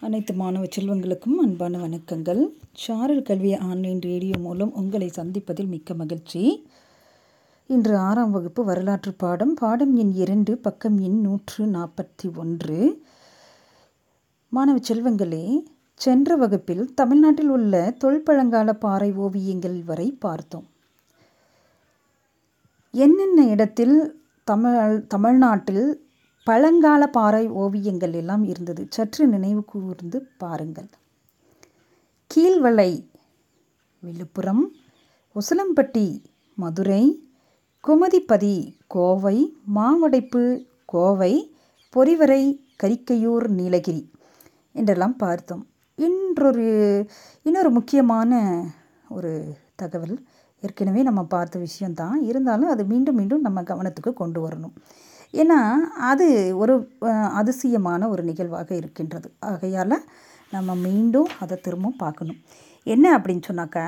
அனைத்து மாணவ செல்வங்களுக்கும் அன்பான வணக்கங்கள். சாரல் கல்வி ஆன்லைன் ரேடியோ மூலம் உங்களை சந்திப்பதில் மிக்க மகிழ்ச்சி. இன்று ஆறாம் வகுப்பு வரலாற்று பாடம் பாடம் எண் இரண்டு பக்கம் எண் நூற்று நாற்பத்தி ஒன்று. மாணவ செல்வங்களே சென்ற வகுப்பில் தமிழ்நாட்டில் உள்ள தொல்பழங்கால பாறை ஓவியங்கள் வரை பார்த்தோம். என்னென்ன இடத்தில் தமிழ் தமிழ்நாட்டில் பழங்கால பாறை ஓவியங்கள் எல்லாம் இருந்தது. சற்று நினைவு கூர்ந்து பாருங்கள். கீழ்வளை விழுப்புரம் உசிலம்பட்டி மதுரை குமதிப்பதி கோவை மாவடைப்பு கோவை பொறிவரை கரிக்கையூர் நீலகிரி என்றெல்லாம் பார்த்தோம். இன்றொரு இன்னொரு முக்கியமான ஒரு தகவல் ஏற்கனவே நம்ம பார்த்த விஷயந்தான் இருந்தாலும் அது மீண்டும் மீண்டும் நம்ம கவனத்துக்கு கொண்டு வரணும். ஏன்னா அது ஒரு அதிசயமான ஒரு நிகழ்வாக இருக்கின்றது. ஆகையால் நம்ம மீண்டும் அதை திரும்பவும் பார்க்கணும். என்ன அப்படின்னு சொன்னாக்கா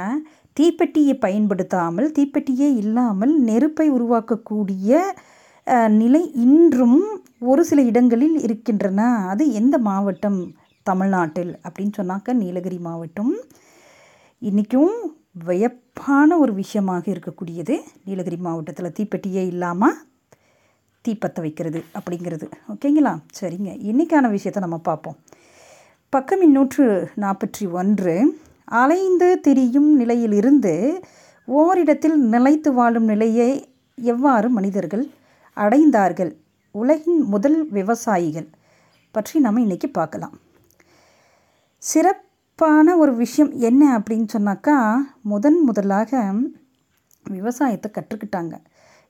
தீப்பெட்டியை பயன்படுத்தாமல் தீப்பெட்டியே இல்லாமல் நெருப்பை உருவாக்கக்கூடிய நிலை இன்றும் ஒரு சில இடங்களில் இருக்கின்றன. அது எந்த மாவட்டம்? தமிழ்நாட்டில். அப்படின்னு சொன்னாக்கா நீலகிரி மாவட்டம். இன்றைக்கும் வியப்பான ஒரு விஷயமாக இருக்கக்கூடியது நீலகிரி மாவட்டத்தில் தீப்பெட்டியே இல்லாமல் தீப்பற்ற வைக்கிறது அப்படிங்கிறது. ஓகேங்களா? சரிங்க. இன்றைக்கான விஷயத்தை நம்ம பார்ப்போம். பக்கம் இந்நூற்று நாற்பத்தி ஒன்று அலைந்து திரியும் நிலையிலிருந்து ஓரிடத்தில் நிலைத்து வாழும் நிலையை எவ்வாறு மனிதர்கள் அடைந்தார்கள்? உலகின் முதல் விவசாயிகள் பற்றி நம்ம இன்றைக்கி பார்க்கலாம். சிறப்பான ஒரு விஷயம் என்ன அப்படின்னு சொன்னாக்கா முதன் முதலாக விவசாயத்தை கற்றுக்கிட்டாங்க.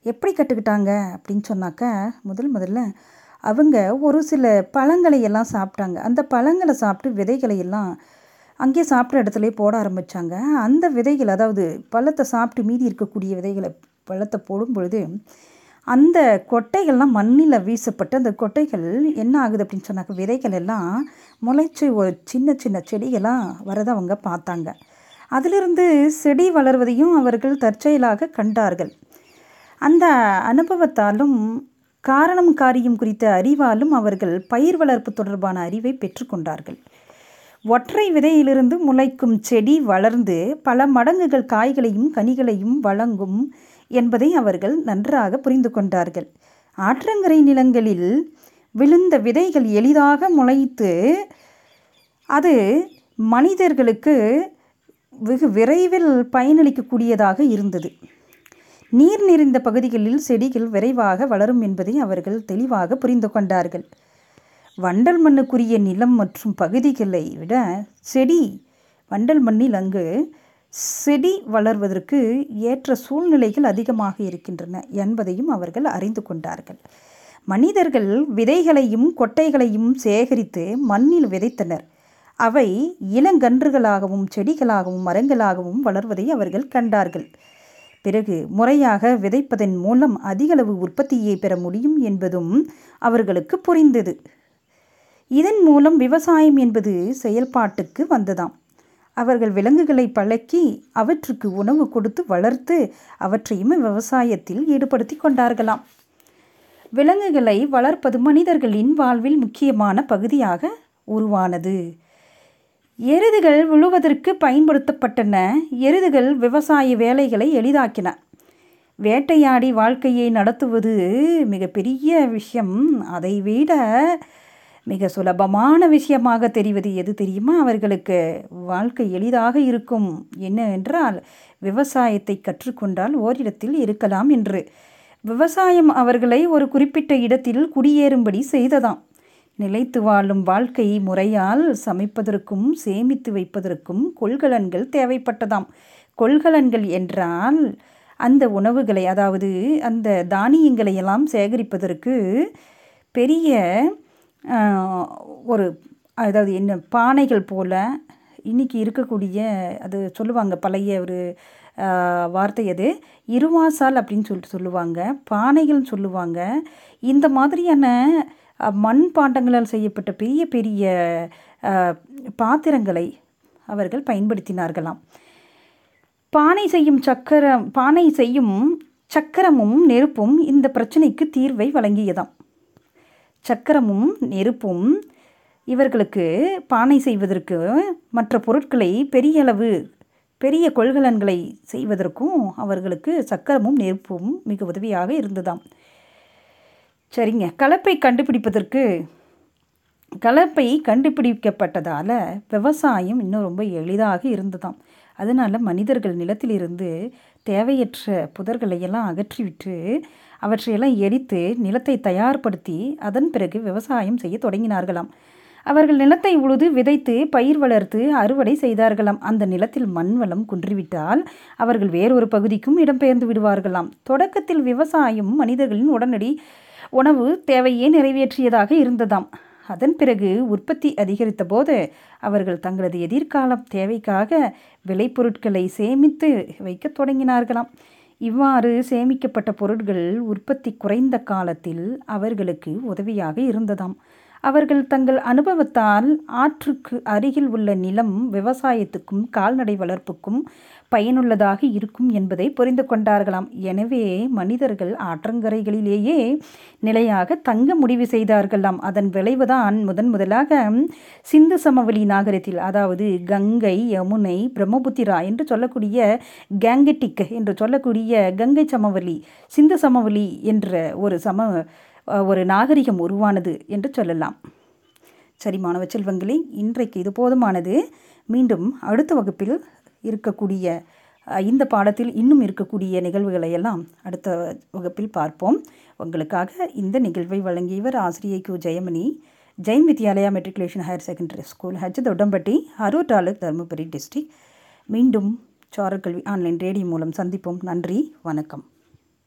எப்படி கற்றுக்கிட்டாங்க அப்படின்னு சொன்னாக்க முதல் முதல்ல அவங்க ஒரு சில பழங்களை எல்லாம் சாப்பிட்டாங்க. அந்த பழங்களை சாப்பிட்டு விதைகளை எல்லாம் அங்கேயே சாப்பிட்ற இடத்துலையே போட ஆரம்பித்தாங்க அந்த விதைகள் அதாவது பழத்தை சாப்பிட்டு மீதி இருக்கக்கூடிய விதைகளை பழத்தை போடும் பொழுது அந்த கொட்டைகள்லாம் மண்ணில் வீசப்பட்டு அந்த கொட்டைகள் என்ன ஆகுது அப்படின்னு சொன்னாக்க விதைகள் எல்லாம் முளைச்சி ஒரு சின்ன சின்ன செடிகளாக வரதை அவங்க பார்த்தாங்க. அதிலிருந்து செடி வளர்வதையும் அவர்கள் தற்செயலாக கண்டார்கள். அந்த அனுபவத்தாலும் காரணம் காரியம் குறித்த அறிவாலும் அவர்கள் பயிர் வளர்ப்பு தொடர்பான அறிவை பெற்றுக்கொண்டார்கள். ஒற்றை விதையிலிருந்து முளைக்கும் செடி வளர்ந்து பல மடங்குகள் காய்களையும் கனிகளையும் வழங்கும் என்பதை அவர்கள் நன்றாக புரிந்து கொண்டார்கள். ஆற்றங்கரை நிலங்களில் விழுந்த விதைகள் எளிதாக முளைத்து அது மனிதர்களுக்கு வெகு விரைவில் பயனளிக்கக்கூடியதாக இருந்தது. நீர் நிறைந்த பகுதிகளில் செடிகள் விரைவாக வளரும் என்பதை அவர்கள் தெளிவாக புரிந்து கொண்டார்கள். வண்டல் மண்ணுக்குரிய நிலம் மற்றும் பகுதிகளை விட செடி வண்டல் மண்ணில் அங்கு செடி வளர்வதற்கு ஏற்ற சூழ்நிலைகள் அதிகமாக இருக்கின்றன என்பதையும் அவர்கள் அறிந்து கொண்டார்கள். மனிதர்கள் விதைகளையும் கொட்டைகளையும் சேகரித்து மண்ணில் விதைத்தனர். அவை இளங்கன்றுகளாகவும் செடிகளாகவும் மரங்களாகவும் வளர்வதை அவர்கள் கண்டார்கள். பிறகு முறையாக விதைப்பதன் மூலம் அதிகளவு உற்பத்தியை பெற முடியும் என்பதும் அவர்களுக்கு புரிந்தது. இதன் மூலம் விவசாயம் என்பது செயல்பாட்டுக்கு வந்ததாம். அவர்கள் விலங்குகளை பழக்கி அவற்றுக்கு உணவு கொடுத்து வளர்த்து அவற்றையும் விவசாயத்தில் ஈடுபடுத்தி கொண்டார்களாம். விலங்குகளை வளர்ப்பது மனிதர்களின் வாழ்வில் முக்கியமான பகுதியாக உருவானது. எருதுகள் உழுவதற்கு பயன்படுத்தப்பட்டன. எருதுகள் விவசாய வேலைகளை எளிதாக்கின. வேட்டையாடி வாழ்க்கையை நடத்துவது மிகப்பெரிய விஷயம். அதை விட மிக சுலபமான விஷயமாக தெரிவது எது தெரியுமா அவர்களுக்கு? வாழ்க்கை எளிதாக இருக்கும். என்ன என்றால் விவசாயத்தை கற்றுக்கொண்டால் ஓரிடத்தில் இருக்கலாம் என்று. விவசாயம் அவர்களை ஒரு குறிப்பிட்ட இடத்தில் குடியேறும்படி செய்ததாம். நிலைத்து வாழும் வாழ்க்கை முறையால் சமைப்பதற்கும் சேமித்து வைப்பதற்கும் கொள்கலன்கள் தேவைப்பட்டதாம். கொள்கலன்கள் என்றால் அந்த உணவுகளை அதாவது அந்த தானியங்களை எல்லாம் சேகரிப்பதற்கு பெரிய ஒரு அதாவது என்ன பானைகள் போல் இன்றைக்கி இருக்கக்கூடிய அது சொல்லுவாங்க பழைய ஒரு வார்த்தை அது. இருவாசால் அப்படின்னு சொல்லிட்டு சொல்லுவாங்க பானைகள்னு சொல்லுவாங்க. இந்த மாதிரியான மண் பாண்டங்களால் செய்யப்பட்ட பெரிய பெரிய பாத்திரங்களை அவர்கள் பயன்படுத்தினார்களாம். பானை செய்யும் சக்கரம் பானை செய்யும் சக்கரமும் நெருப்பும் இந்த பிரச்சனைக்கு தீர்வை வழங்கியதாம். சக்கரமும் நெருப்பும் இவர்களுக்கு பானை செய்வதற்கு மற்ற பொருட்களை பெரிய அளவு பெரிய கொள்கலன்களை செய்வதற்கும் அவர்களுக்கு சக்கரமும் நெருப்பும் மிக உதவியாக இருந்ததாம். சரிங்க. கலப்பை கண்டுபிடிப்பதற்கு கலப்பை கண்டுபிடிக்கப்பட்டதால் விவசாயம் இன்னும் ரொம்ப எளிதாக இருந்ததாம். அதனால் மனிதர்கள் நிலத்திலிருந்து தேவையற்ற புதர்களையெல்லாம் அகற்றிவிட்டு அவற்றையெல்லாம் எரித்து நிலத்தை தயார்படுத்தி அதன் பிறகு விவசாயம் செய்ய தொடங்கினார்களாம். அவர்கள் நிலத்தை உழுது விதைத்து பயிர் வளர்த்து அறுவடை செய்தார்களாம். அந்த நிலத்தில் மண் வளம் குன்றிவிட்டால் அவர்கள் வேறொரு பகுதிக்கும் இடம்பெயர்ந்து விடுவார்களாம். தொடக்கத்தில் விவசாயம் மனிதர்களின் உடனடி உணவு தேவையே நிறைவேற்றியதாக இருந்ததாம். அதன் பிறகு உற்பத்தி அதிகரித்த போது அவர்கள் தங்களது எதிர்காலம் தேவைக்காக விளைபொருட்களை சேமித்து வைக்க தொடங்கினார்களாம். இவ்வாறு சேமிக்கப்பட்ட பொருட்கள் உற்பத்தி குறைந்த காலத்தில் அவர்களுக்கு உதவியாக இருந்ததாம். அவர்கள் தங்கள் அனுபவத்தால் ஆற்றுக்கு அருகில் உள்ள நிலம் விவசாயத்துக்கும் கால்நடை வளர்ப்புக்கும் பயனுள்ளதாக இருக்கும் என்பதை புரிந்து கொண்டார்களாம். எனவே மனிதர்கள் ஆற்றங்கரைகளிலேயே நிலையாக தங்க முடிவு செய்தார்களாம். அதன் விளைவுதான் முதன் முதலாக சிந்து சமவெளி நாகரத்தில் அதாவது கங்கை யமுனை பிரம்மபுத்திரா என்று சொல்லக்கூடிய கேங்கட்டிக் என்று சொல்லக்கூடிய கங்கை சமவெளி சிந்து சமவெளி என்ற ஒரு சம ஒரு நாகரிகம் உருவானது என்று சொல்லலாம். சரி மாணவ செல்வங்களே இன்றைக்கு இது போதுமானது. மீண்டும் அடுத்த வகுப்பில் இருக்கக்கூடிய இந்த பாடத்தில் இன்னும் இருக்கக்கூடிய நிகழ்வுகளை எல்லாம் அடுத்த வகுப்பில் பார்ப்போம். உங்களுக்காக இந்த நிகழ்வை வழங்கியவர் ஆசிரியை கு. Jayamani. Jain Vidyalaya matriculation higher secondary school ஹஜ் தொட்டம்பட்டி அரூர் தாலுக் தருமபுரி டிஸ்ட்ரிக். மீண்டும் சாரக்கல்வி ஆன்லைன் ரேடியோ மூலம் சந்திப்போம். நன்றி வணக்கம்.